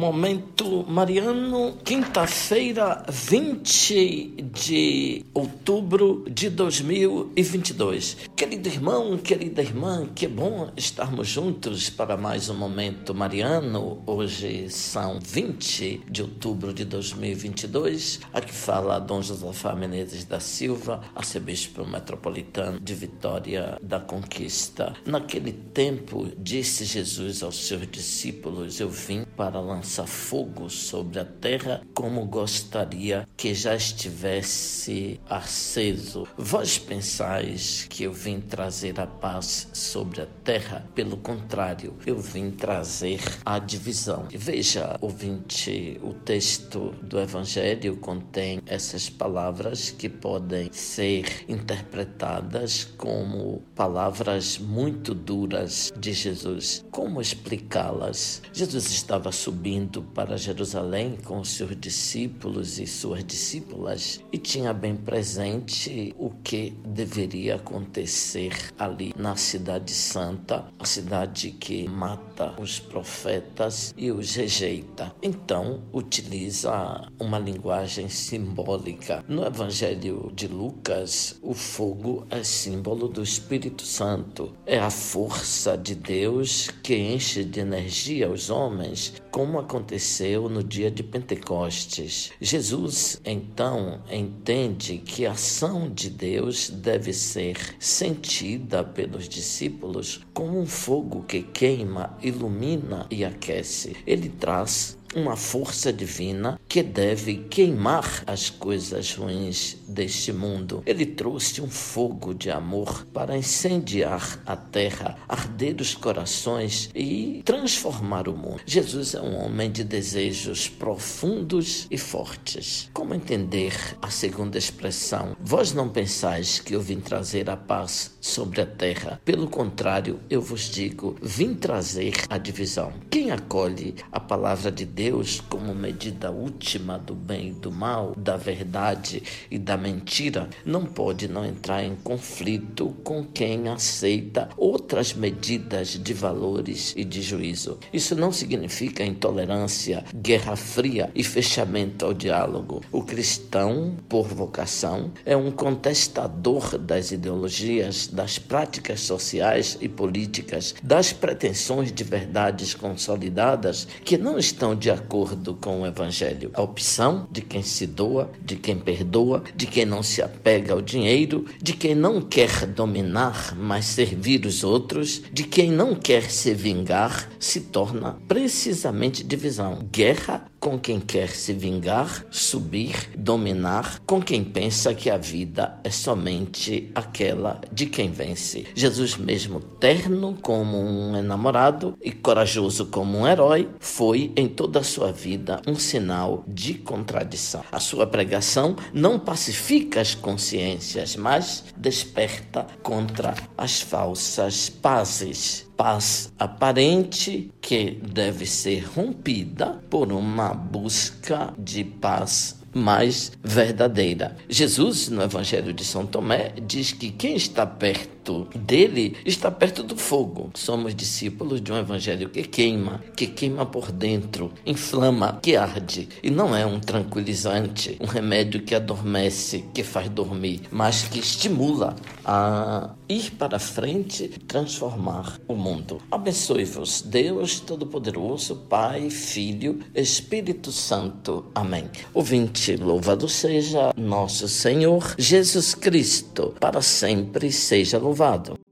Momento Mariano, quinta-feira, 20 de outubro de 2022. Querido irmão, querida irmã, que bom estarmos juntos para mais um Momento Mariano. Hoje são 20 de outubro de 2022. Aqui fala Dom Josafá Menezes da Silva, arcebispo metropolitano de Vitória da Conquista. Naquele tempo, disse Jesus aos seus discípulos: Eu vim para lançar lança fogo sobre a terra, como gostaria que já estivesse aceso. Vós pensais que eu vim trazer a paz sobre a terra? Pelo contrário, eu vim trazer a divisão. Veja, ouvinte, o texto do Evangelho contém essas palavras que podem ser interpretadas como palavras muito duras de Jesus. Como explicá-las? Jesus estava subindo subindo para Jerusalém com seus discípulos e suas discípulas e tinha bem presente o que deveria acontecer ali na Cidade Santa, a cidade que mata os profetas e os rejeita. Então, utiliza uma linguagem simbólica. No Evangelho de Lucas, o fogo é símbolo do Espírito Santo. É a força de Deus que enche de energia os homens, como aconteceu no dia de Pentecostes. Jesus, então, entende que a ação de Deus deve ser sentida pelos discípulos como um fogo que queima, ilumina e aquece. Ele traz uma força divina que deve queimar as coisas ruins deste mundo. Ele trouxe um fogo de amor para incendiar a terra, arder os corações e transformar o mundo. Jesus é um homem de desejos profundos e fortes. Como entender a segunda expressão? Vós não pensais que eu vim trazer a paz sobre a terra. Pelo contrário, eu vos digo, vim trazer a divisão. Quem acolhe a palavra de Deus como medida última do bem e do mal, da verdade e da mentira, não pode não entrar em conflito com quem aceita outras medidas de valores e de juízo. Isso não significa intolerância, guerra fria e fechamento ao diálogo. O cristão, por vocação, é um contestador das ideologias, das práticas sociais e políticas, das pretensões de verdades consolidadas que não estão de acordo com o Evangelho. A opção de quem se doa, de quem perdoa, de quem não se apega ao dinheiro, de quem não quer dominar, mas servir os outros, de quem não quer se vingar, se torna precisamente divisão. Guerra com quem quer se vingar, subir, dominar, com quem pensa que a vida é somente aquela de quem vence. Jesus, mesmo terno como um enamorado e corajoso como um herói, foi em toda a sua vida um sinal de contradição. A sua pregação não pacifica as consciências, mas desperta contra as falsas pazes paz aparente que deve ser rompida por uma busca de paz mais verdadeira. Jesus, no Evangelho de São Tomé, diz que quem está perto dele está perto do fogo. Somos discípulos de um Evangelho que queima, que queima por dentro, inflama, que arde. E não é um tranquilizante, um remédio que adormece, que faz dormir, mas que estimula a ir para frente, transformar o mundo. Abençoe-vos, Deus Todo-Poderoso, Pai, Filho, Espírito Santo. Amém. Ouvinte louvado seja nosso Senhor Jesus Cristo, para sempre seja louvado aprovado.